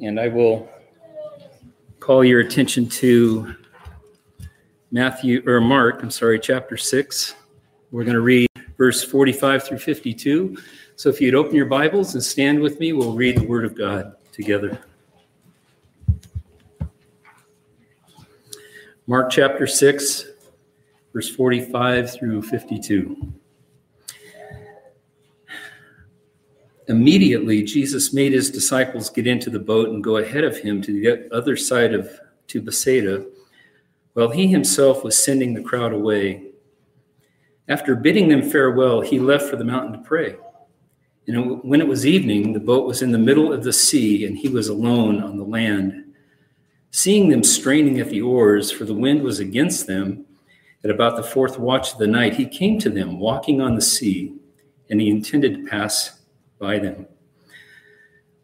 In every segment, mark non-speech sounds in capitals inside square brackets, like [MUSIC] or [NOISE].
and I will call your attention to Matthew or Mark, I'm sorry, chapter 6. We're going to read verse 45 through 52. So if you'd open your Bibles and stand with me, we'll read the Word of God together. Mark chapter 6, verse 45 through 52. Immediately, Jesus made his disciples get into the boat and go ahead of him to the other side of to Bethsaida, while he himself was sending the crowd away. After bidding them farewell, he left for the mountain to pray. And when it was evening, the boat was in the middle of the sea, and he was alone on the land. Seeing them straining at the oars, for the wind was against them, at about the fourth watch of the night, he came to them walking on the sea, and he intended to pass by them.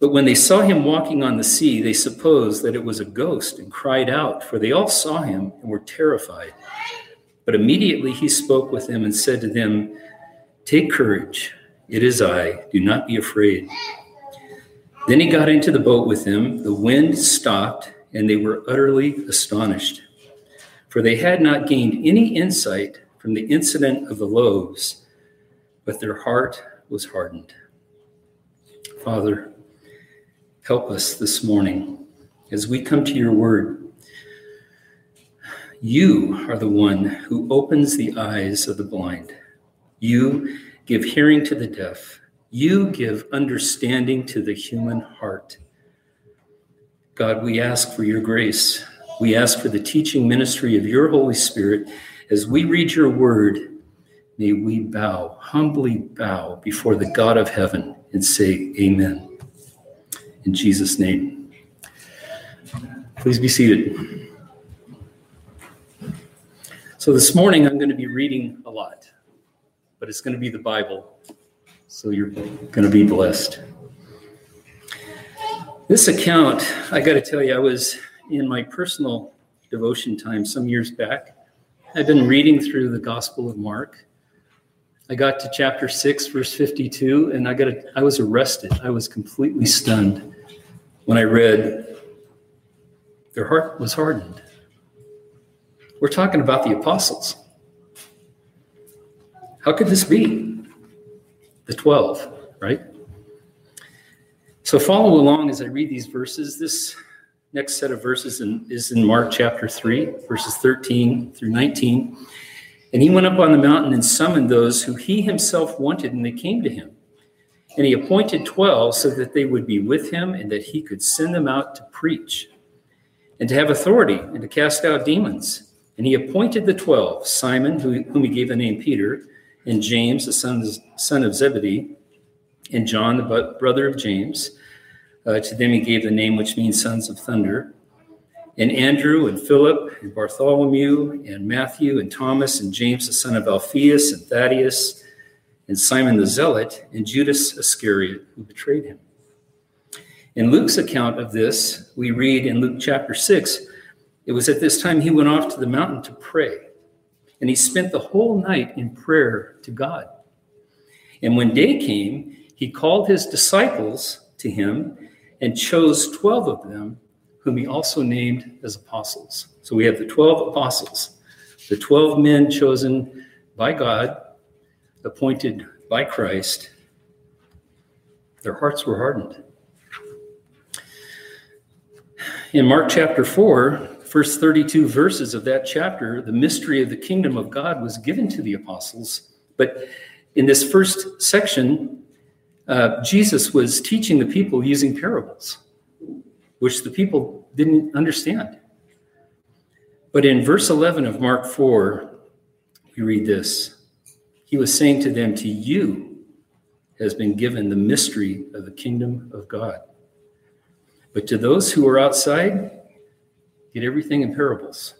But when they saw him walking on the sea, they supposed that it was a ghost and cried out, for they all saw him and were terrified. But immediately he spoke with them and said to them, Take courage, it is I, do not be afraid. Then he got into the boat with them, the wind stopped, and they were utterly astonished, for they had not gained any insight from the incident of the loaves, but their heart was hardened. Father, help us this morning as we come to your word. You are the one who opens the eyes of the blind. You give hearing to the deaf. You give understanding to the human heart. God, we ask for your grace. We ask for the teaching ministry of your Holy Spirit as we read your word. May we bow, humbly bow before the God of heaven and say amen. In Jesus' name. Please be seated. So this morning I'm going to be reading a lot, but it's going to be the Bible. So you're going to be blessed. This account, I got to tell you, I was in my personal devotion time some years back. I've been reading through the Gospel of Mark I got to chapter 6, verse 52, and I got a, I was arrested. I was completely stunned when I read their heart was hardened. We're talking about the apostles. How could this be? The 12, right? So follow along as I read these verses. This next set of verses in, is in Mark chapter 3, verses 13 through 19. And he went up on the mountain and summoned those who he himself wanted, and they came to him. And he appointed 12 so that they would be with him and that he could send them out to preach and to have authority and to cast out demons. And he appointed the 12 Simon, whom he gave the name Peter, and James, the son of Zebedee, and John, the brother of James. Uh, to them he gave the name which means sons of thunder and Andrew and Philip and Bartholomew and Matthew and Thomas and James the son of Alphaeus and Thaddeus and Simon the Zealot and Judas Iscariot who betrayed him. In Luke's account of this, we read in Luke chapter 6, it was at this time he went off to the mountain to pray, and he spent the whole night in prayer to God. And when day came, he called his disciples to him and chose 12 of them whom he also named as apostles. So we have the 12 apostles, the 12 men chosen by God, appointed by Christ. Their hearts were hardened. In Mark chapter 4, first 32 verses of that chapter, the mystery of the kingdom of God was given to the apostles. But in this first section, uh, Jesus was teaching the people using parables which the people didn't understand. But in verse 11 of Mark 4, we read this He was saying to them, To you has been given the mystery of the kingdom of God. But to those who are outside, get everything in parables.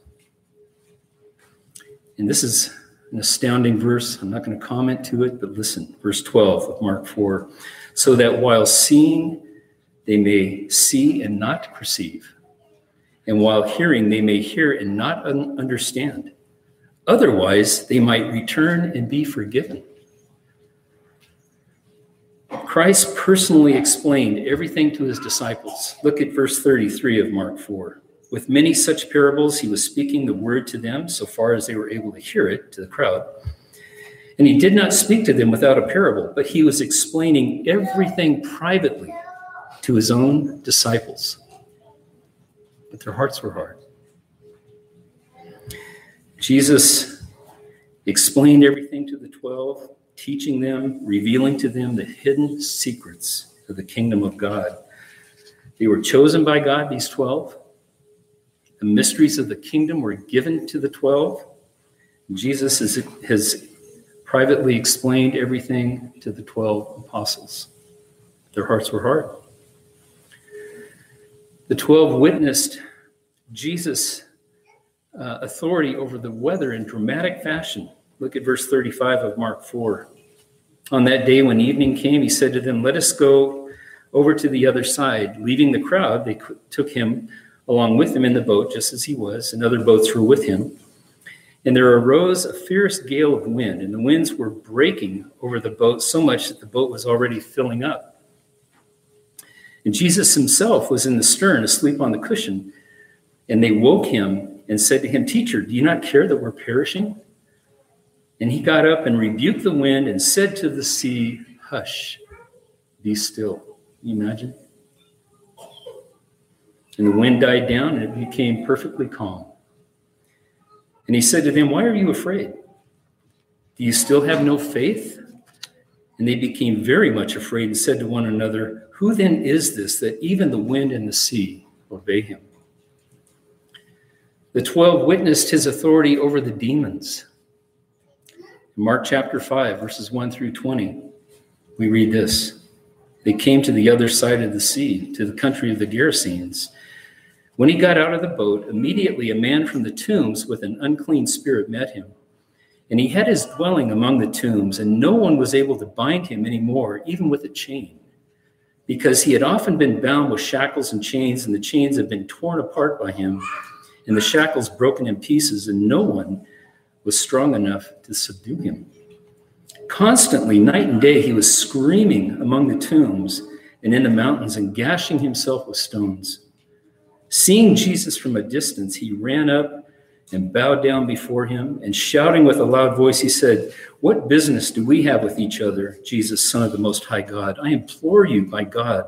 And this is an astounding verse. I'm not going to comment to it, but listen. Verse 12 of Mark 4. So that while seeing, they may see and not perceive. And while hearing, they may hear and not un- understand. Otherwise, they might return and be forgiven. Christ personally explained everything to his disciples. Look at verse 33 of Mark 4. With many such parables, he was speaking the word to them so far as they were able to hear it to the crowd. And he did not speak to them without a parable, but he was explaining everything privately to his own disciples. But their hearts were hard. Jesus explained everything to the 12, teaching them, revealing to them the hidden secrets of the kingdom of God. They were chosen by God, these 12. The mysteries of the kingdom were given to the 12. Jesus is, has privately explained everything to the 12 apostles. Their hearts were hard. The 12 witnessed Jesus' uh, authority over the weather in dramatic fashion. Look at verse 35 of Mark 4. On that day when evening came, he said to them, Let us go over to the other side. Leaving the crowd, they took him along with them in the boat, just as he was, and other boats were with him. And there arose a fierce gale of wind, and the winds were breaking over the boat so much that the boat was already filling up. And Jesus himself was in the stern, asleep on the cushion. And they woke him and said to him, Teacher, do you not care that we're perishing? And he got up and rebuked the wind and said to the sea, Hush, be still. Can you imagine? And the wind died down and it became perfectly calm. And he said to them, Why are you afraid? Do you still have no faith? And they became very much afraid and said to one another, Who then is this that even the wind and the sea obey him? The 12 witnessed his authority over the demons. Mark chapter 5, verses 1 through 20, we read this They came to the other side of the sea, to the country of the Gerasenes. When he got out of the boat, immediately a man from the tombs with an unclean spirit met him. And he had his dwelling among the tombs, and no one was able to bind him anymore, even with a chain, because he had often been bound with shackles and chains, and the chains had been torn apart by him, and the shackles broken in pieces, and no one was strong enough to subdue him. Constantly, night and day, he was screaming among the tombs and in the mountains and gashing himself with stones. Seeing Jesus from a distance, he ran up and bowed down before him, and shouting with a loud voice, he said, What business do we have with each other, Jesus, Son of the Most High God? I implore you, by God,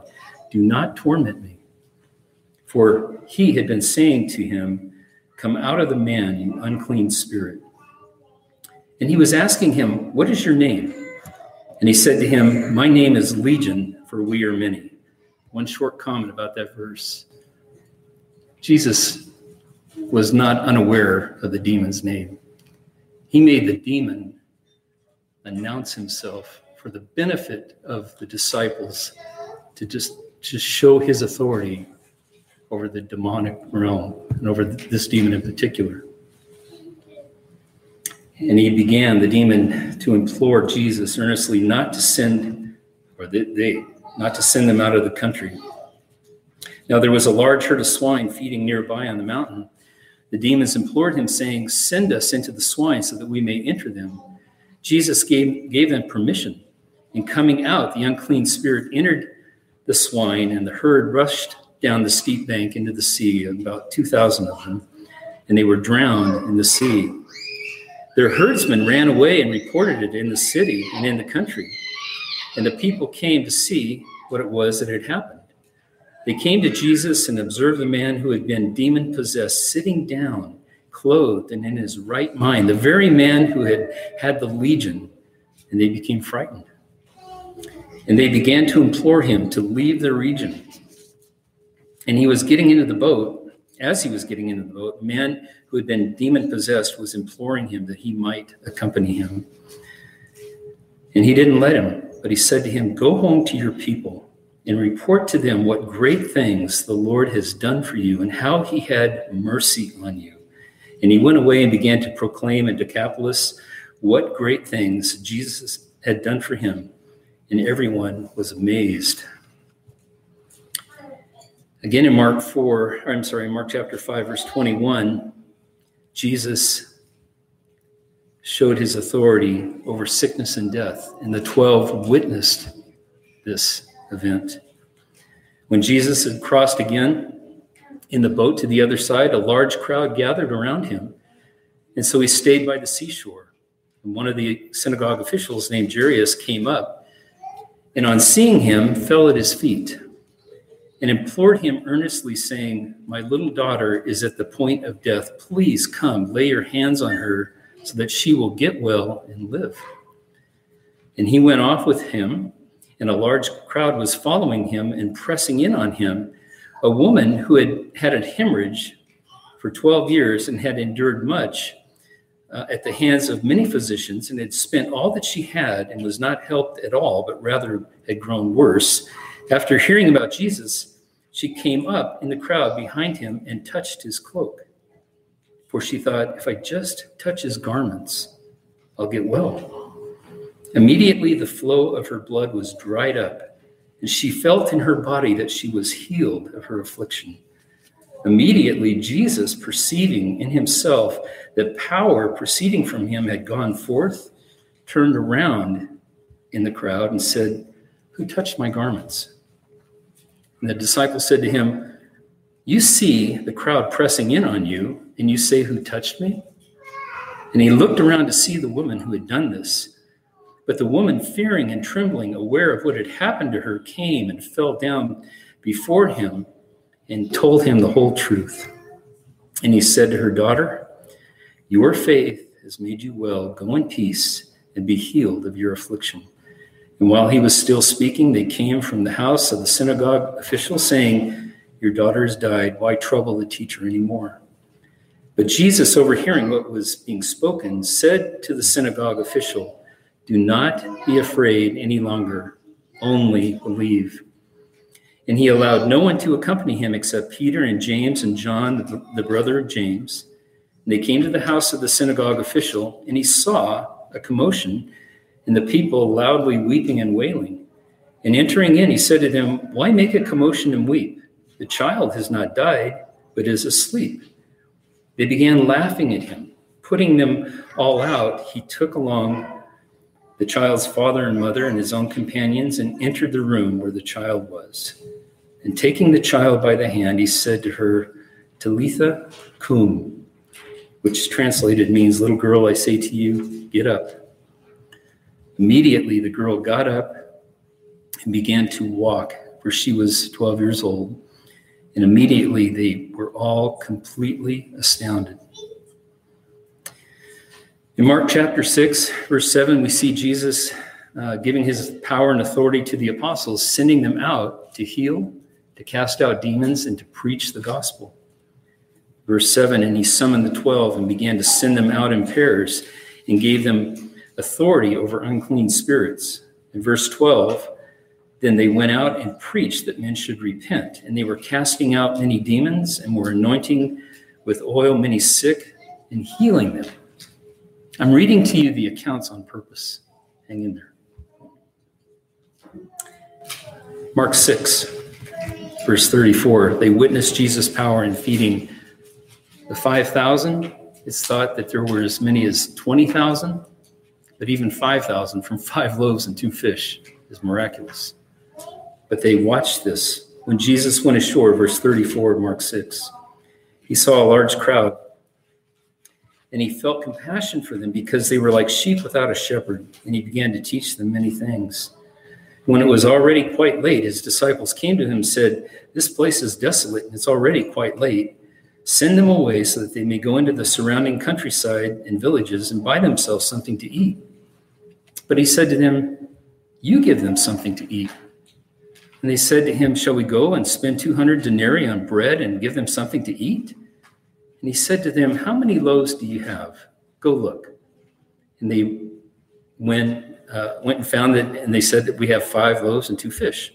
do not torment me. For he had been saying to him, Come out of the man, you unclean spirit. And he was asking him, What is your name? And he said to him, My name is Legion, for we are many. One short comment about that verse. Jesus was not unaware of the demon's name. He made the demon announce himself for the benefit of the disciples to just, just show his authority over the demonic realm and over this demon in particular. And he began, the demon, to implore Jesus earnestly not to send, or they, not to send them out of the country. Now there was a large herd of swine feeding nearby on the mountain. The demons implored him, saying, Send us into the swine so that we may enter them. Jesus gave, gave them permission. And coming out, the unclean spirit entered the swine, and the herd rushed down the steep bank into the sea, about 2,000 of them, and they were drowned in the sea. Their herdsmen ran away and reported it in the city and in the country. And the people came to see what it was that had happened. They came to Jesus and observed the man who had been demon possessed sitting down, clothed and in his right mind, the very man who had had the legion, and they became frightened. And they began to implore him to leave the region. And he was getting into the boat. As he was getting into the boat, a man who had been demon possessed was imploring him that he might accompany him. And he didn't let him, but he said to him, Go home to your people and report to them what great things the Lord has done for you and how he had mercy on you. And he went away and began to proclaim in Decapolis what great things Jesus had done for him. And everyone was amazed. Again in Mark 4, I'm sorry, Mark chapter 5, verse 21, Jesus showed his authority over sickness and death, and the 12 witnessed this event. When Jesus had crossed again in the boat to the other side, a large crowd gathered around him. And so he stayed by the seashore. And one of the synagogue officials named Jairus came up and on seeing him fell at his feet and implored him earnestly, saying, My little daughter is at the point of death. Please come, lay your hands on her so that she will get well and live. And he went off with him, and a large crowd was following him and pressing in on him. A woman who had had a hemorrhage for 12 years and had endured much uh, at the hands of many physicians and had spent all that she had and was not helped at all, but rather had grown worse after hearing about Jesus, she came up in the crowd behind him and touched his cloak. For she thought, if I just touch his garments, I'll get well. Immediately, the flow of her blood was dried up, and she felt in her body that she was healed of her affliction. Immediately, Jesus, perceiving in himself that power proceeding from him had gone forth, turned around in the crowd and said, Who touched my garments? And the disciple said to him, You see the crowd pressing in on you, and you say, Who touched me? And he looked around to see the woman who had done this. But the woman, fearing and trembling, aware of what had happened to her, came and fell down before him and told him the whole truth. And he said to her, Daughter, your faith has made you well. Go in peace and be healed of your affliction. And while he was still speaking, they came from the house of the synagogue official, saying, Your daughter has died. Why trouble the teacher anymore? But Jesus, overhearing what was being spoken, said to the synagogue official, Do not be afraid any longer, only believe. And he allowed no one to accompany him except Peter and James and John, the brother of James. And they came to the house of the synagogue official, and he saw a commotion and the people loudly weeping and wailing. And entering in, he said to them, Why make a commotion and weep? The child has not died, but is asleep. They began laughing at him. Putting them all out, he took along the child's father and mother and his own companions and entered the room where the child was. And taking the child by the hand, he said to her, Talitha cum, which translated means, Little girl, I say to you, get up. Immediately, the girl got up and began to walk, for she was 12 years old. And immediately, they were all completely astounded. In Mark chapter 6, verse 7, we see Jesus uh, giving his power and authority to the apostles, sending them out to heal, to cast out demons, and to preach the gospel. Verse 7 And he summoned the twelve and began to send them out in pairs and gave them authority over unclean spirits. In verse 12, then they went out and preached that men should repent, and they were casting out many demons and were anointing with oil many sick and healing them. I'm reading to you the accounts on purpose. Hang in there. Mark 6, verse 34. They witnessed Jesus' power in feeding the 5,000. It's thought that there were as many as 20,000 but even 5,000 from five loaves and two fish is miraculous. But they watched this. When Jesus went ashore, verse 34 Mark 6, he saw a large crowd and he felt compassion for them because they were like sheep without a shepherd, and he began to teach them many things. When it was already quite late, his disciples came to him and said, This place is desolate, and it's already quite late. Send them away so that they may go into the surrounding countryside and villages and buy themselves something to eat. But he said to them, You give them something to eat. And they said to him, Shall we go and spend 200 denarii on bread and give them something to eat? And he said to them, How many loaves do you have? Go look. And they went, uh, went and found it, and they said that we have five loaves and two fish.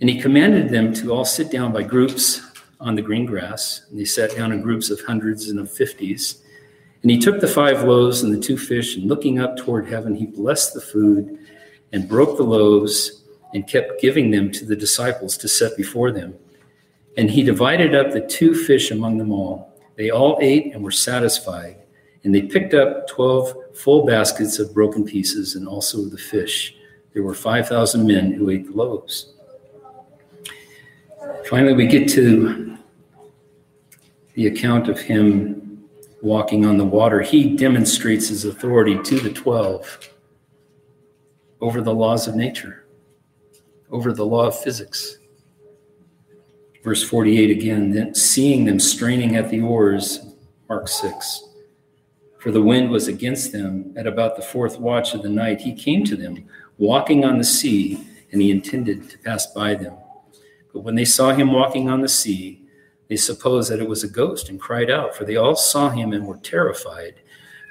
And he commanded them to all sit down by groups on the green grass. And they sat down in groups of hundreds and of fifties. And he took the five loaves and the two fish, and looking up toward heaven, he blessed the food and broke the loaves and kept giving them to the disciples to set before them. And he divided up the two fish among them all. They all ate and were satisfied. And they picked up 12 full baskets of broken pieces and also the fish, there were 5,000 men who ate the loaves. Finally, we get to the account of him walking on the water. He demonstrates his authority to the 12 over the laws of nature, over the law of physics. Verse 48 again, then seeing them straining at the oars, Mark 6. For the wind was against them at about the fourth watch of the night. He came to them, walking on the sea, and he intended to pass by them. But when they saw him walking on the sea, they supposed that it was a ghost and cried out, for they all saw him and were terrified.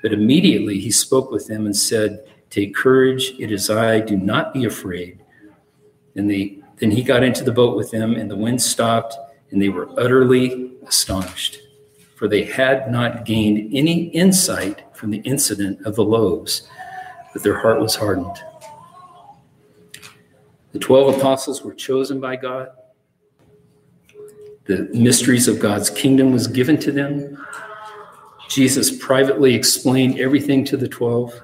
But immediately he spoke with them and said, Take courage, it is I, do not be afraid. And they, then he got into the boat with them, and the wind stopped, and they were utterly astonished, for they had not gained any insight from the incident of the loaves, but their heart was hardened. The 12 apostles were chosen by God the mysteries of God's kingdom was given to them. Jesus privately explained everything to the 12.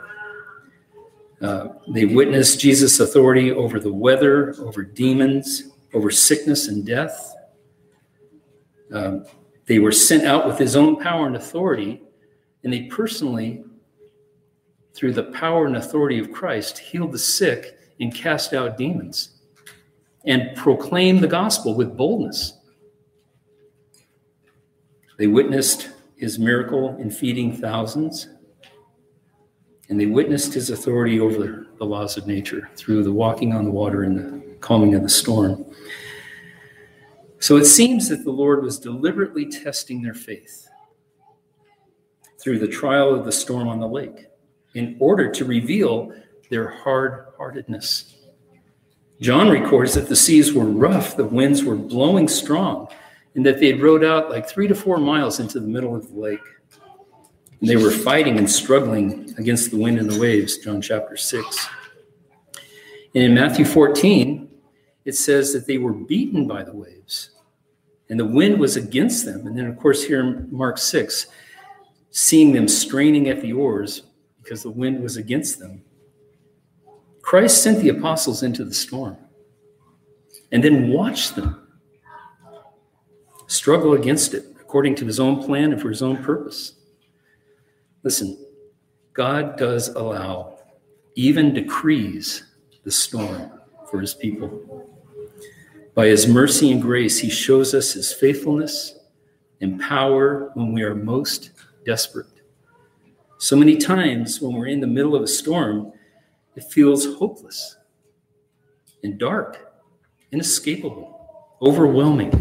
Uh, they witnessed Jesus' authority over the weather, over demons, over sickness and death. Um, they were sent out with his own power and authority, and they personally, through the power and authority of Christ, healed the sick and cast out demons and proclaimed the gospel with boldness. They witnessed his miracle in feeding thousands, and they witnessed his authority over the laws of nature through the walking on the water and the calming of the storm. So it seems that the Lord was deliberately testing their faith through the trial of the storm on the lake in order to reveal their hard heartedness. John records that the seas were rough, the winds were blowing strong, and that they rowed out like three to four miles into the middle of the lake. And they were fighting and struggling against the wind and the waves, John chapter 6. And in Matthew 14, it says that they were beaten by the waves and the wind was against them. And then, of course, here in Mark 6, seeing them straining at the oars because the wind was against them. Christ sent the apostles into the storm and then watched them struggle against it according to his own plan and for his own purpose. Listen, God does allow, even decrees, the storm for his people. By his mercy and grace, he shows us his faithfulness and power when we are most desperate. So many times when we're in the middle of a storm, it feels hopeless and dark, inescapable, overwhelming.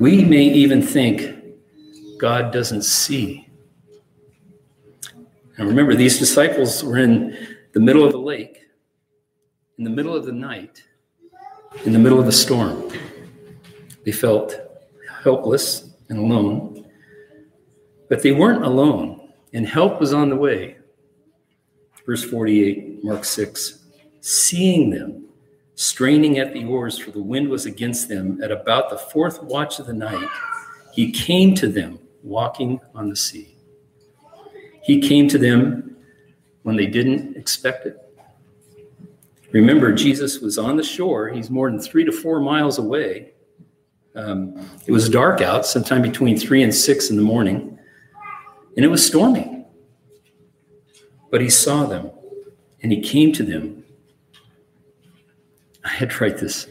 We may even think God doesn't see. And remember, these disciples were in the middle of the lake, in the middle of the night, in the middle of the storm. They felt helpless and alone, but they weren't alone, and help was on the way. Verse 48, Mark 6 seeing them straining at the oars, for the wind was against them. At about the fourth watch of the night, he came to them walking on the sea. He came to them when they didn't expect it. Remember, Jesus was on the shore. He's more than three to four miles away. Um, it was dark out, sometime between three and six in the morning, and it was storming. But he saw them and he came to them I had to write this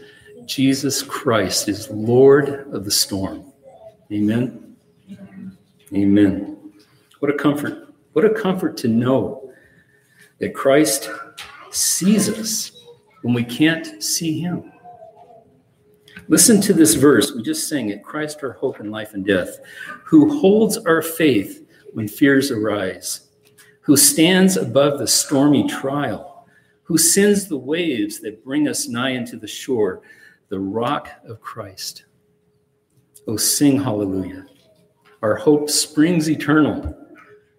Jesus Christ is Lord of the storm. Amen. Amen. What a comfort. What a comfort to know that Christ sees us when we can't see him. Listen to this verse. We just sang it Christ, our hope in life and death, who holds our faith when fears arise, who stands above the stormy trial who sends the waves that bring us nigh unto the shore, the rock of Christ. Oh, sing hallelujah. Our hope springs eternal.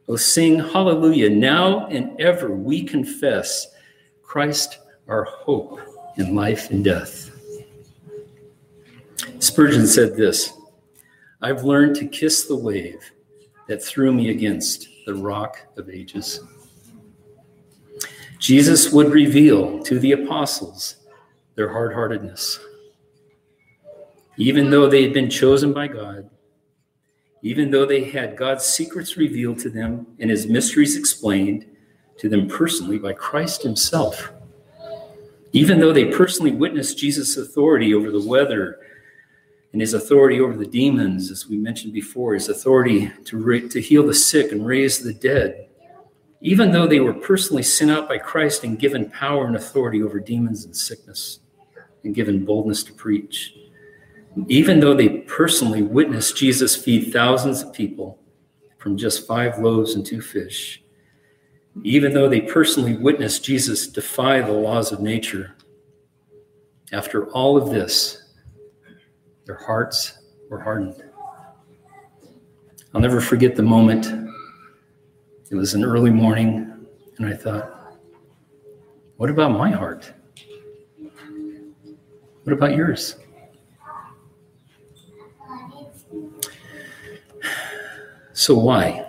Oh, sing hallelujah. Now and ever we confess Christ, our hope in life and death. Spurgeon said this I've learned to kiss the wave that threw me against the rock of ages. Jesus would reveal to the apostles their hard heartedness. Even though they had been chosen by God, even though they had God's secrets revealed to them and his mysteries explained to them personally by Christ himself, even though they personally witnessed Jesus' authority over the weather and his authority over the demons, as we mentioned before, his authority to, to heal the sick and raise the dead, even though they were personally sent out by Christ and given power and authority over demons and sickness and given boldness to preach, even though they personally witnessed Jesus feed thousands of people from just five loaves and two fish, even though they personally witnessed Jesus defy the laws of nature, after all of this, their hearts were hardened. I'll never forget the moment it was an early morning, and I thought, what about my heart? What about yours? So, why?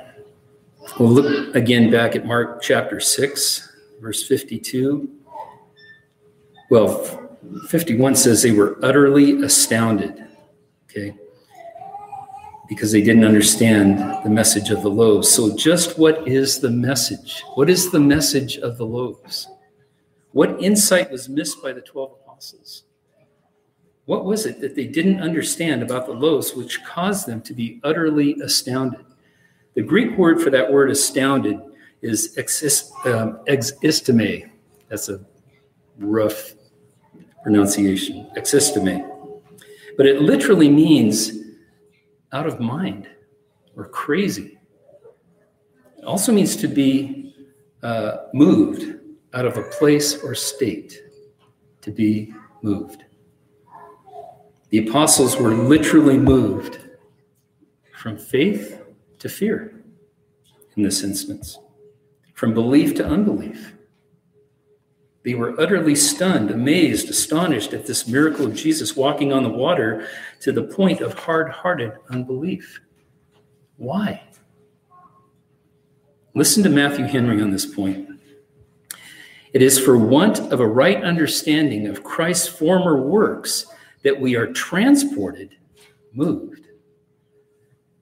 We'll look again back at Mark chapter 6, verse 52. Well, 51 says they were utterly astounded. Okay because they didn't understand the message of the loaves. So, just what is the message? What is the message of the loaves? What insight was missed by the 12 apostles? What was it that they didn't understand about the loaves which caused them to be utterly astounded? The Greek word for that word astounded is um, existemi. That's a rough pronunciation, existemi. But it literally means out of mind or crazy. It also means to be uh, moved out of a place or state, to be moved. The apostles were literally moved from faith to fear in this instance, from belief to unbelief. They were utterly stunned, amazed, astonished at this miracle of Jesus walking on the water to the point of hard hearted unbelief. Why? Listen to Matthew Henry on this point. It is for want of a right understanding of Christ's former works that we are transported, moved,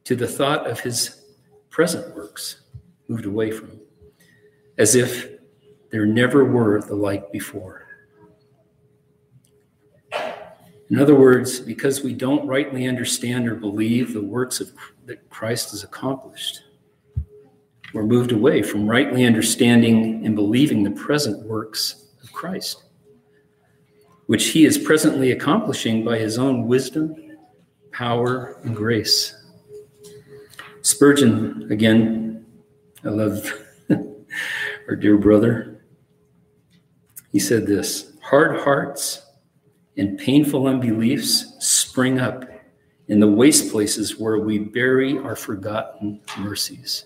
to the thought of his present works, moved away from, as if there never were the like before. In other words, because we don't rightly understand or believe the works of, that Christ has accomplished, we're moved away from rightly understanding and believing the present works of Christ, which he is presently accomplishing by his own wisdom, power, and grace. Spurgeon, again, I love [LAUGHS] our dear brother. He said this hard hearts and painful unbeliefs spring up in the waste places where we bury our forgotten mercies.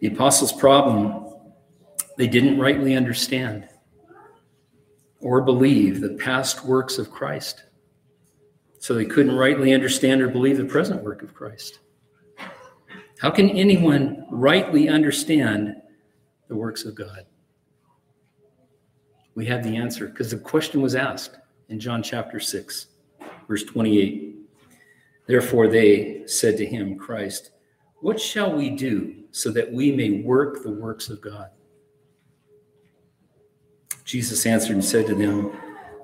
The apostles' problem, they didn't rightly understand or believe the past works of Christ. So they couldn't rightly understand or believe the present work of Christ. How can anyone rightly understand the works of God? We have the answer because the question was asked in John chapter 6, verse 28. Therefore, they said to him, Christ, what shall we do so that we may work the works of God? Jesus answered and said to them,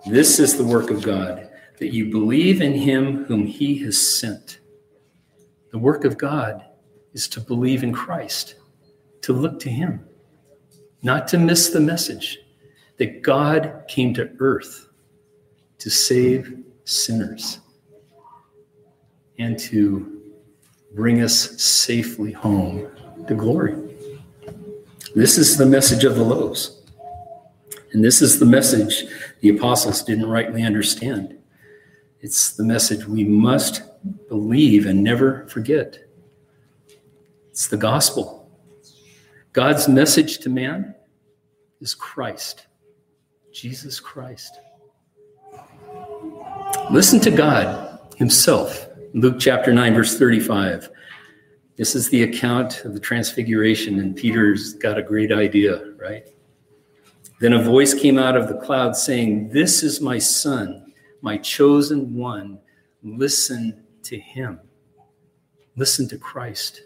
This is the work of God, that you believe in him whom he has sent. The work of God is to believe in Christ, to look to him, not to miss the message, that God came to earth to save sinners and to bring us safely home to glory. This is the message of the loaves. And this is the message the apostles didn't rightly understand. It's the message we must believe and never forget. It's the gospel. God's message to man is Christ, Jesus Christ. Listen to God Himself. Luke chapter 9, verse 35. This is the account of the transfiguration, and Peter's got a great idea, right? Then a voice came out of the cloud saying, This is my son, my chosen one. Listen to him. Listen to Christ.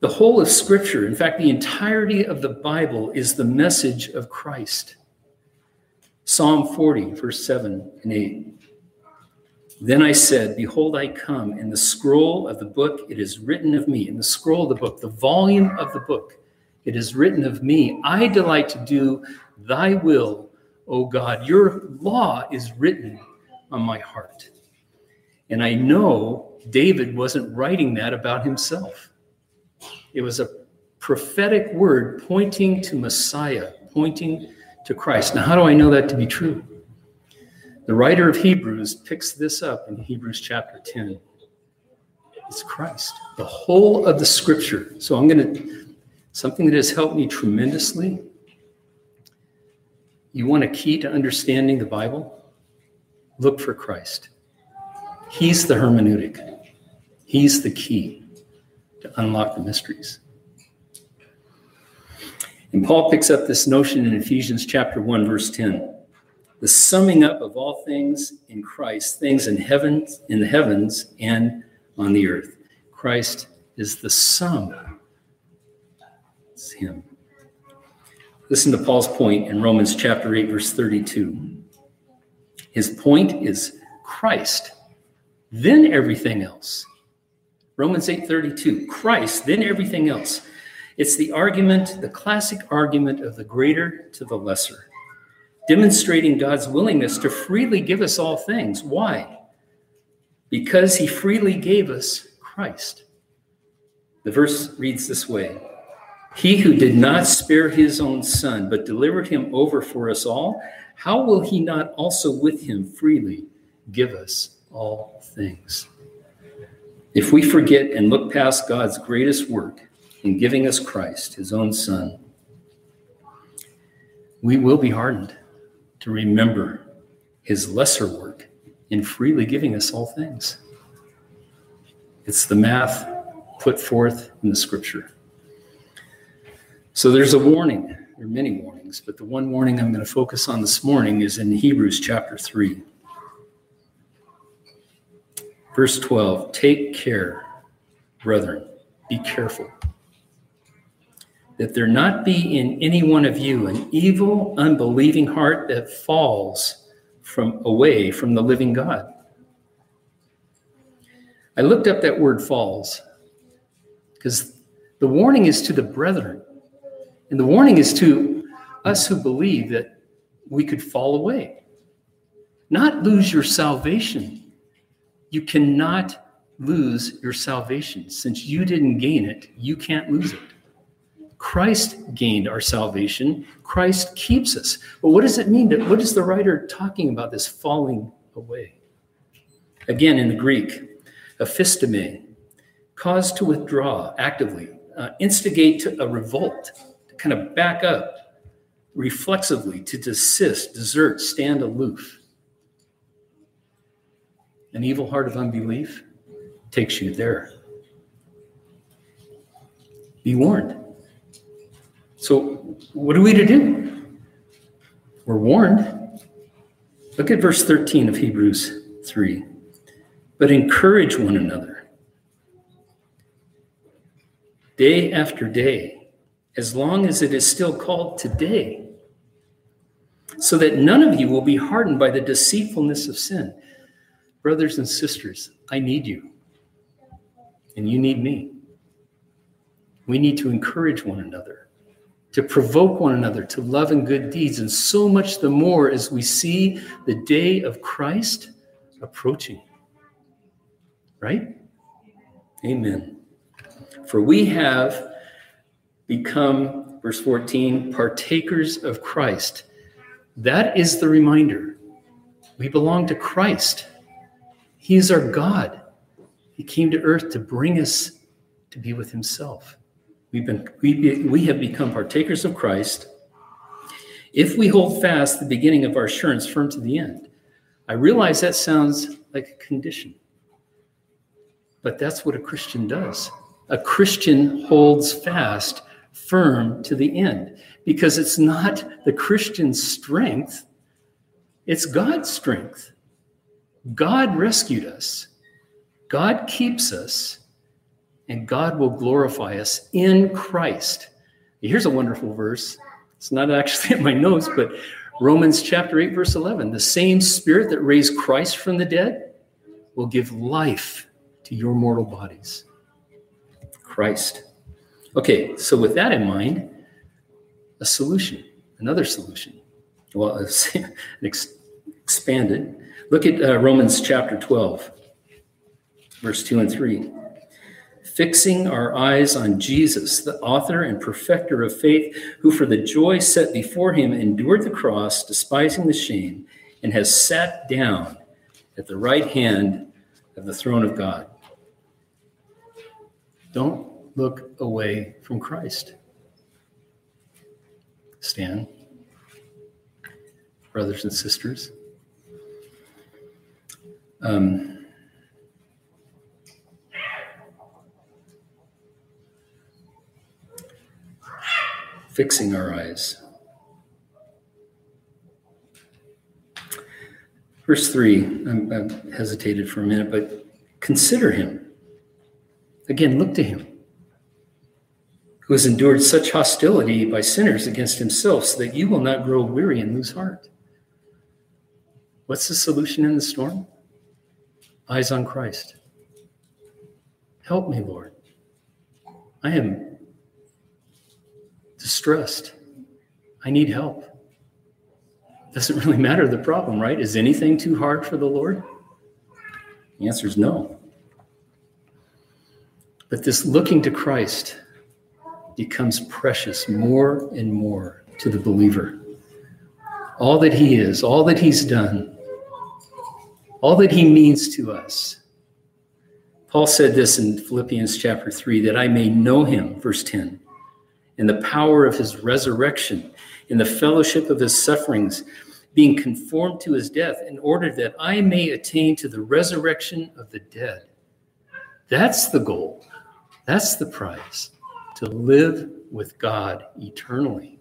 The whole of Scripture, in fact, the entirety of the Bible, is the message of Christ. Psalm 40, verse 7 and 8. Then I said, Behold, I come. In the scroll of the book, it is written of me. In the scroll of the book, the volume of the book, it is written of me. I delight to do thy will, O God. Your law is written on my heart. And I know David wasn't writing that about himself. It was a prophetic word pointing to Messiah, pointing to Christ. Now, how do I know that to be true? The writer of Hebrews picks this up in Hebrews chapter 10. It's Christ, the whole of the scripture. So I'm going to, something that has helped me tremendously. You want a key to understanding the Bible? Look for Christ. He's the hermeneutic, He's the key to unlock the mysteries. And Paul picks up this notion in Ephesians chapter 1, verse 10 the summing up of all things in Christ, things in heaven, in the heavens and on the earth. Christ is the sum. It's him. Listen to Paul's point in Romans chapter 8, verse 32. His point is Christ, then everything else. Romans 8:32, Christ, then everything else. It's the argument, the classic argument of the greater to the lesser demonstrating God's willingness to freely give us all things. Why? Because he freely gave us Christ. The verse reads this way He who did not spare his own son, but delivered him over for us all, how will he not also with him freely give us all things? If we forget and look past God's greatest work in giving us Christ, his own son, we will be hardened to remember his lesser work in freely giving us all things. It's the math put forth in the scripture. So there's a warning. There are many warnings, but the one warning I'm going to focus on this morning is in Hebrews chapter 3. Verse 12 Take care, brethren, be careful that there not be in any one of you an evil, unbelieving heart that falls from away from the living God. I looked up that word falls because the warning is to the brethren. And the warning is to us who believe that we could fall away. Not lose your salvation. You cannot lose your salvation. Since you didn't gain it, you can't lose it. Christ gained our salvation. Christ keeps us. But what does it mean? What is the writer talking about this falling away? Again, in the Greek, aphistome, cause to withdraw actively, uh, instigate to a revolt, kind of back up reflexively, to desist, desert, stand aloof. An evil heart of unbelief takes you there. Be warned. So, what are we to do? We're warned. Look at verse 13 of Hebrews 3. But encourage one another day after day, as long as it is still called today, so that none of you will be hardened by the deceitfulness of sin. Brothers and sisters, I need you, and you need me. We need to encourage one another to provoke one another to love and good deeds, and so much the more as we see the day of Christ approaching. Right? Amen. For we have become, verse 14, partakers of Christ. That is the reminder. We belong to Christ. He is our God. He came to earth to bring us to be with Himself. We've been, we, we have become partakers of Christ if we hold fast the beginning of our assurance firm to the end. I realize that sounds like a condition. But that's what a Christian does. A Christian holds fast, firm to the end, because it's not the Christian's strength, it's God's strength. God rescued us, God keeps us, and God will glorify us in Christ. Here's a wonderful verse. It's not actually in my notes, but Romans chapter 8, verse 11. The same spirit that raised Christ from the dead will give life to your mortal bodies. Christ. Okay, so with that in mind, a solution, another solution. Well, [LAUGHS] it's expanded. Look at uh, Romans chapter 12, verse 2 and 3. Fixing our eyes on Jesus, the author and perfecter of faith, who for the joy set before him endured the cross, despising the shame, and has sat down at the right hand of the throne of God. Don't look away from Christ. Stan, brothers and sisters. Um, fixing our eyes. Verse 3, I, I hesitated for a minute, but consider him. Again, look to him who has endured such hostility by sinners against himself, so that you will not grow weary and lose heart. What's the solution in the storm? Eyes on Christ. Help me, Lord. I am distressed. I need help. Doesn't really matter the problem, right? Is anything too hard for the Lord? The answer is no. But this looking to Christ becomes precious more and more to the believer. All that he is, all that he's done, all that he means to us. Paul said this in Philippians chapter 3 that I may know him, verse 10, in the power of his resurrection, in the fellowship of his sufferings, being conformed to his death, in order that I may attain to the resurrection of the dead. That's the goal. That's the prize to live with God eternally.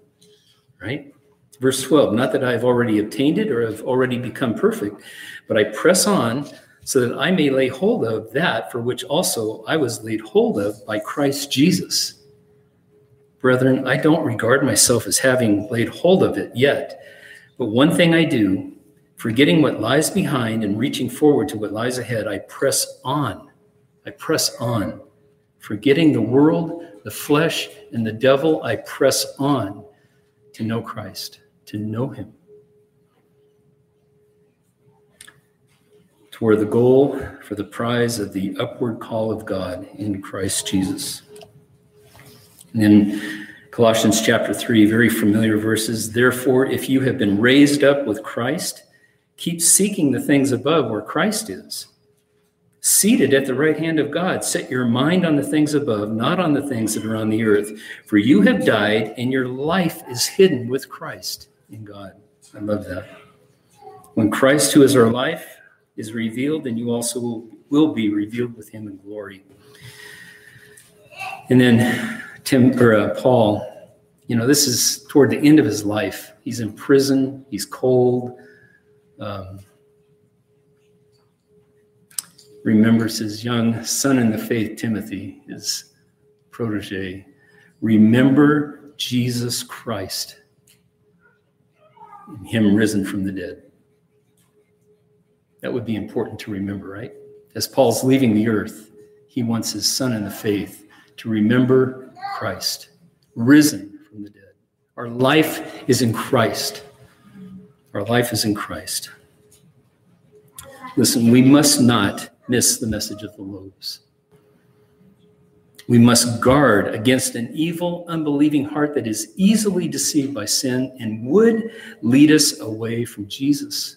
Right? Verse 12, not that I have already obtained it or have already become perfect, but I press on so that I may lay hold of that for which also I was laid hold of by Christ Jesus. Brethren, I don't regard myself as having laid hold of it yet, but one thing I do, forgetting what lies behind and reaching forward to what lies ahead, I press on. I press on, forgetting the world the flesh and the devil, I press on to know Christ, to know him. Toward the goal for the prize of the upward call of God in Christ Jesus. And then Colossians chapter 3, very familiar verses. Therefore, if you have been raised up with Christ, keep seeking the things above where Christ is seated at the right hand of God. Set your mind on the things above, not on the things that are on the earth. For you have died, and your life is hidden with Christ in God. I love that. When Christ, who is our life, is revealed, then you also will be revealed with him in glory. And then Tim or uh, Paul, you know, this is toward the end of his life. He's in prison. He's cold. Um, remembers his young son in the faith, Timothy, his protege. Remember Jesus Christ, him risen from the dead. That would be important to remember, right? As Paul's leaving the earth, he wants his son in the faith to remember Christ, risen from the dead. Our life is in Christ. Our life is in Christ. Listen, we must not miss the message of the loaves. We must guard against an evil, unbelieving heart that is easily deceived by sin and would lead us away from Jesus.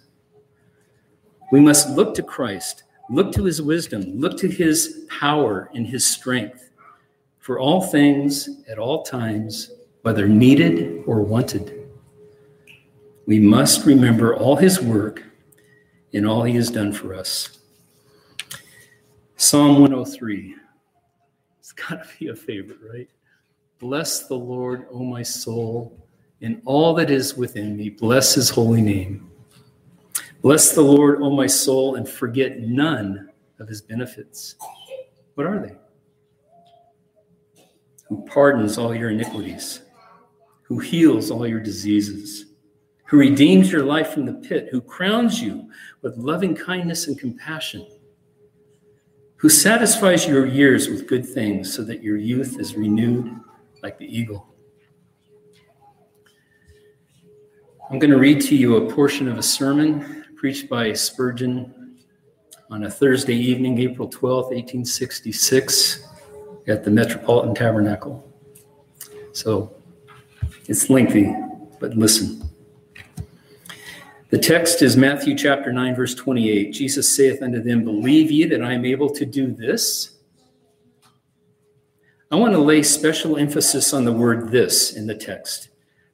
We must look to Christ, look to his wisdom, look to his power and his strength for all things at all times, whether needed or wanted. We must remember all his work and all he has done for us. Psalm 103. It's got to be a favorite, right? Bless the Lord, O my soul, and all that is within me. Bless his holy name. Bless the Lord, O my soul, and forget none of his benefits. What are they? Who pardons all your iniquities, who heals all your diseases, who redeems your life from the pit, who crowns you with loving kindness and compassion, who satisfies your years with good things so that your youth is renewed like the eagle. I'm going to read to you a portion of a sermon preached by Spurgeon on a Thursday evening, April 12, 1866, at the Metropolitan Tabernacle. So it's lengthy, but listen. The text is Matthew chapter 9, verse 28. Jesus saith unto them, Believe ye that I am able to do this? I want to lay special emphasis on the word this in the text.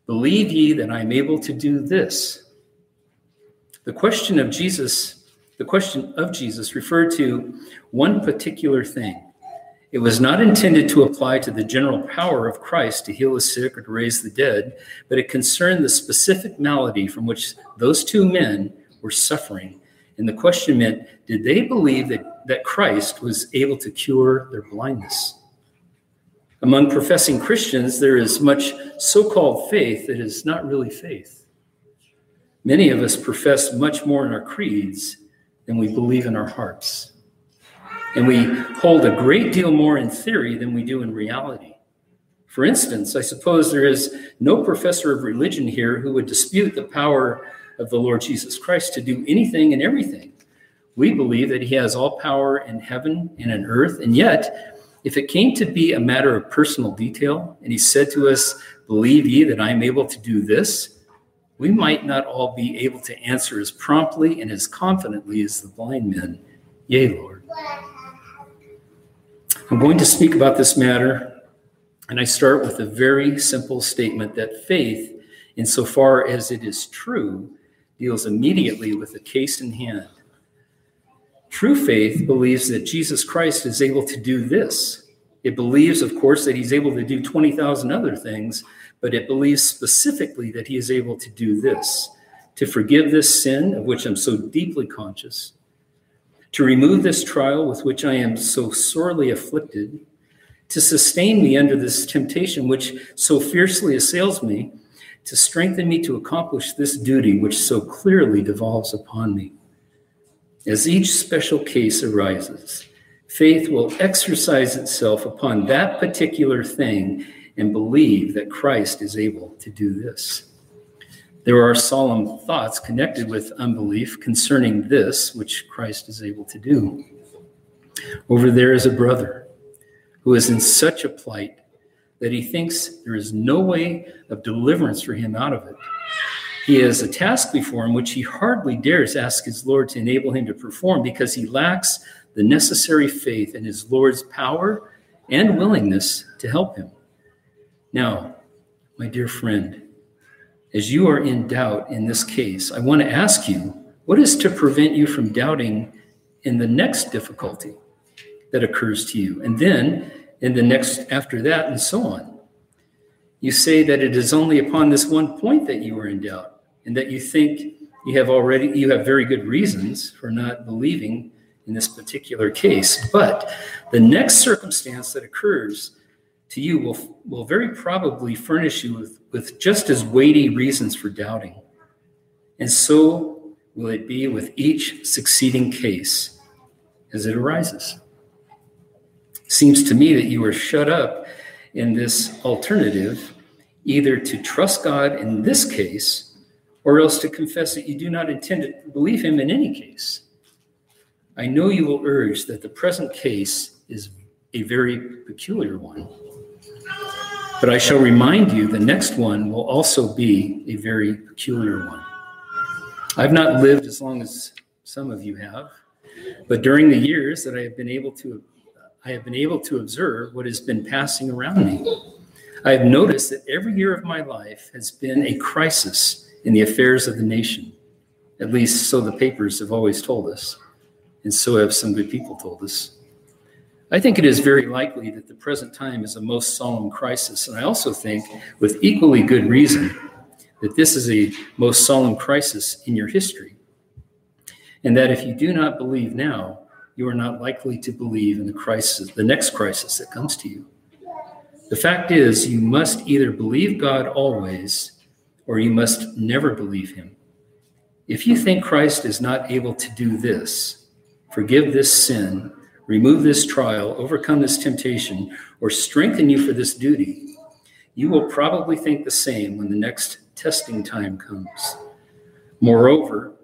Believe ye that I am able to do this? The question of Jesus, the question of Jesus referred to one particular thing. It was not intended to apply to the general power of Christ to heal the sick or to raise the dead, but it concerned the specific malady from which those two men were suffering. And the question meant did they believe that, that Christ was able to cure their blindness? Among professing Christians, there is much so called faith that is not really faith. Many of us profess much more in our creeds than we believe in our hearts. And we hold a great deal more in theory than we do in reality. For instance, I suppose there is no professor of religion here who would dispute the power of the Lord Jesus Christ to do anything and everything. We believe that he has all power in heaven and in earth, and yet, if it came to be a matter of personal detail, and he said to us, Believe ye that I am able to do this, we might not all be able to answer as promptly and as confidently as the blind men, Yea, Lord. I'm going to speak about this matter, and I start with a very simple statement that faith, insofar as it is true, deals immediately with the case in hand. True faith believes that Jesus Christ is able to do this. It believes, of course, that he's able to do 20,000 other things, but it believes specifically that he is able to do this to forgive this sin of which I'm so deeply conscious to remove this trial with which I am so sorely afflicted, to sustain me under this temptation which so fiercely assails me, to strengthen me to accomplish this duty which so clearly devolves upon me. As each special case arises, faith will exercise itself upon that particular thing and believe that Christ is able to do this. There are solemn thoughts connected with unbelief concerning this, which Christ is able to do. Over there is a brother who is in such a plight that he thinks there is no way of deliverance for him out of it. He has a task before him which he hardly dares ask his Lord to enable him to perform because he lacks the necessary faith in his Lord's power and willingness to help him. Now, my dear friend, as you are in doubt in this case, I want to ask you what is to prevent you from doubting in the next difficulty that occurs to you, and then in the next after that, and so on? You say that it is only upon this one point that you are in doubt, and that you think you have already you have very good reasons for not believing in this particular case. But the next circumstance that occurs to you will, will very probably furnish you with, with just as weighty reasons for doubting. And so will it be with each succeeding case as it arises. Seems to me that you are shut up in this alternative, either to trust God in this case or else to confess that you do not intend to believe Him in any case. I know you will urge that the present case is a very peculiar one. But I shall remind you the next one will also be a very peculiar one. I've not lived as long as some of you have, but during the years that I have been able to I have been able to observe what has been passing around me. I have noticed that every year of my life has been a crisis in the affairs of the nation. At least so the papers have always told us, and so have some good people told us. I think it is very likely that the present time is a most solemn crisis, and I also think, with equally good reason, that this is a most solemn crisis in your history, and that if you do not believe now, you are not likely to believe in the crisis, the next crisis that comes to you. The fact is, you must either believe God always, or you must never believe Him. If you think Christ is not able to do this, forgive this sin remove this trial, overcome this temptation, or strengthen you for this duty, you will probably think the same when the next testing time comes. Moreover,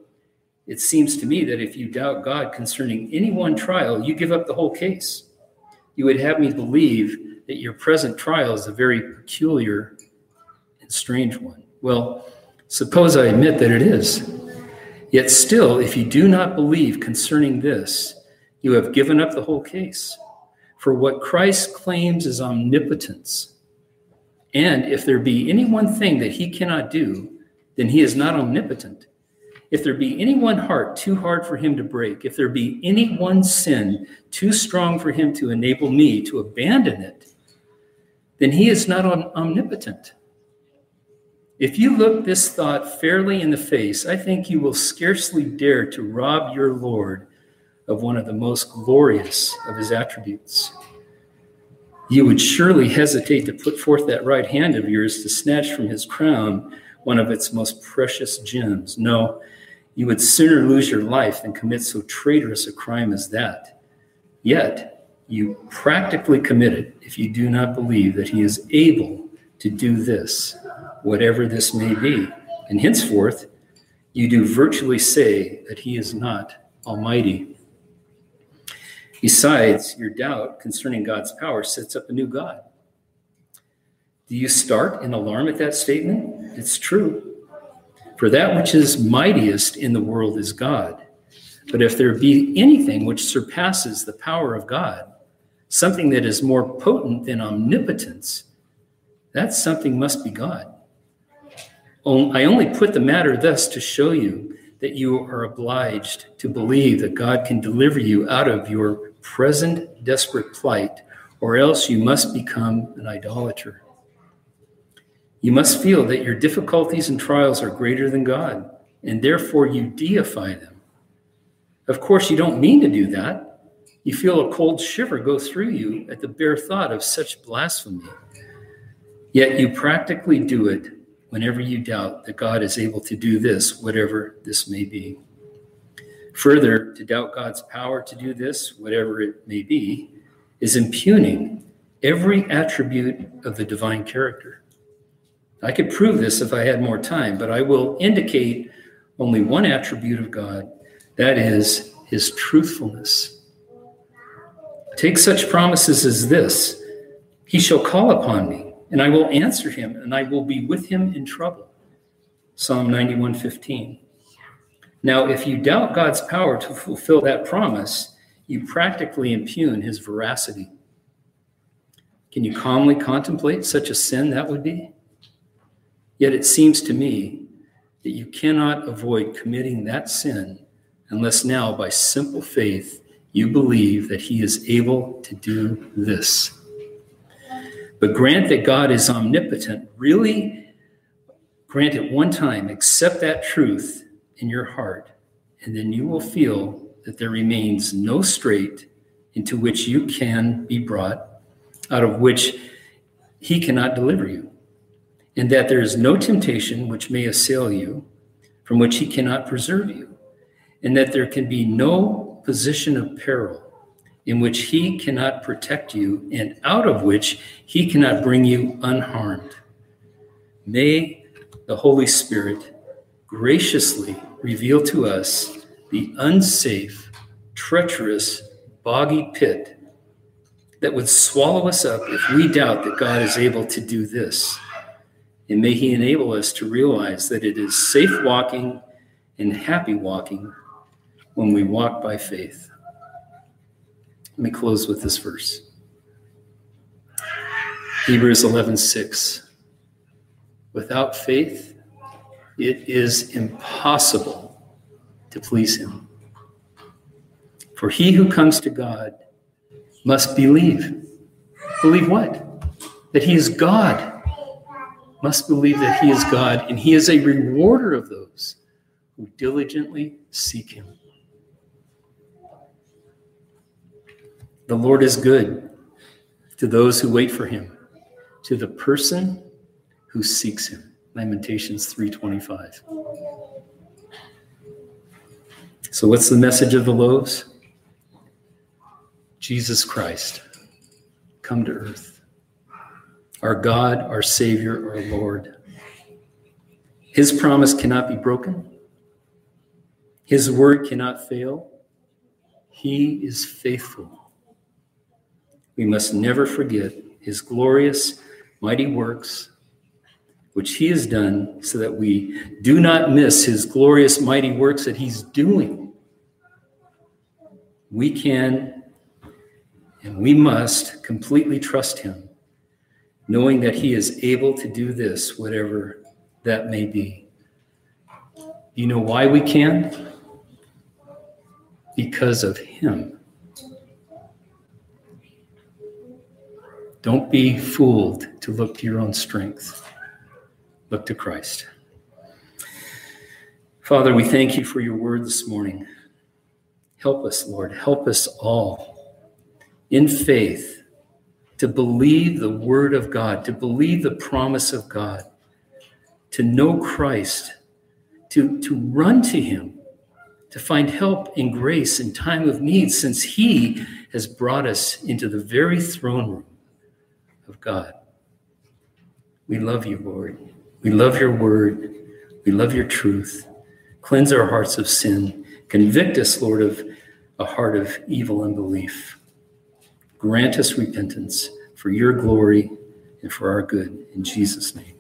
it seems to me that if you doubt God concerning any one trial, you give up the whole case. You would have me believe that your present trial is a very peculiar and strange one. Well, suppose I admit that it is. Yet still, if you do not believe concerning this, you have given up the whole case. For what Christ claims is omnipotence. And if there be any one thing that he cannot do, then he is not omnipotent. If there be any one heart too hard for him to break, if there be any one sin too strong for him to enable me to abandon it, then he is not omnipotent. If you look this thought fairly in the face, I think you will scarcely dare to rob your Lord of one of the most glorious of his attributes. You would surely hesitate to put forth that right hand of yours to snatch from his crown one of its most precious gems. No, you would sooner lose your life than commit so traitorous a crime as that. Yet, you practically commit it if you do not believe that he is able to do this, whatever this may be. And henceforth, you do virtually say that he is not almighty. Besides, your doubt concerning God's power sets up a new God. Do you start in alarm at that statement? It's true. For that which is mightiest in the world is God. But if there be anything which surpasses the power of God, something that is more potent than omnipotence, that something must be God. I only put the matter thus to show you that you are obliged to believe that God can deliver you out of your present desperate plight, or else you must become an idolater. You must feel that your difficulties and trials are greater than God, and therefore you deify them. Of course, you don't mean to do that. You feel a cold shiver go through you at the bare thought of such blasphemy. Yet you practically do it whenever you doubt that God is able to do this, whatever this may be. Further, to doubt God's power to do this, whatever it may be, is impugning every attribute of the divine character. I could prove this if I had more time, but I will indicate only one attribute of God that is, his truthfulness. Take such promises as this He shall call upon me, and I will answer him, and I will be with him in trouble. Psalm 91 15. Now, if you doubt God's power to fulfill that promise, you practically impugn his veracity. Can you calmly contemplate such a sin that would be? Yet it seems to me that you cannot avoid committing that sin unless now, by simple faith, you believe that he is able to do this. But grant that God is omnipotent, really? Grant it one time, accept that truth, in your heart, and then you will feel that there remains no strait into which you can be brought, out of which he cannot deliver you, and that there is no temptation which may assail you, from which he cannot preserve you, and that there can be no position of peril in which he cannot protect you, and out of which he cannot bring you unharmed. May the Holy Spirit graciously reveal to us the unsafe, treacherous, boggy pit that would swallow us up if we doubt that God is able to do this. And may He enable us to realize that it is safe walking and happy walking when we walk by faith. Let me close with this verse. Hebrews 11:6 Without faith it is impossible to please him. For he who comes to God must believe. Believe what? That he is God. Must believe that he is God, and he is a rewarder of those who diligently seek him. The Lord is good to those who wait for him, to the person who seeks him. Lamentations 3:25. So what's the message of the loaves? Jesus Christ come to earth. Our God, our Savior, our Lord. His promise cannot be broken. His word cannot fail. He is faithful. We must never forget his glorious, mighty works, which he has done, so that we do not miss his glorious, mighty works that he's doing. We can and we must completely trust him, knowing that he is able to do this, whatever that may be. You know why we can? Because of him. Don't be fooled to look to your own strength. Look to Christ. Father, we thank you for your word this morning. Help us, Lord. Help us all in faith to believe the word of God, to believe the promise of God, to know Christ, to, to run to him, to find help and grace in time of need, since he has brought us into the very throne room of God. We love you, Lord. We love your word. We love your truth. Cleanse our hearts of sin. Convict us, Lord, of a heart of evil unbelief. Grant us repentance for your glory and for our good. In Jesus' name.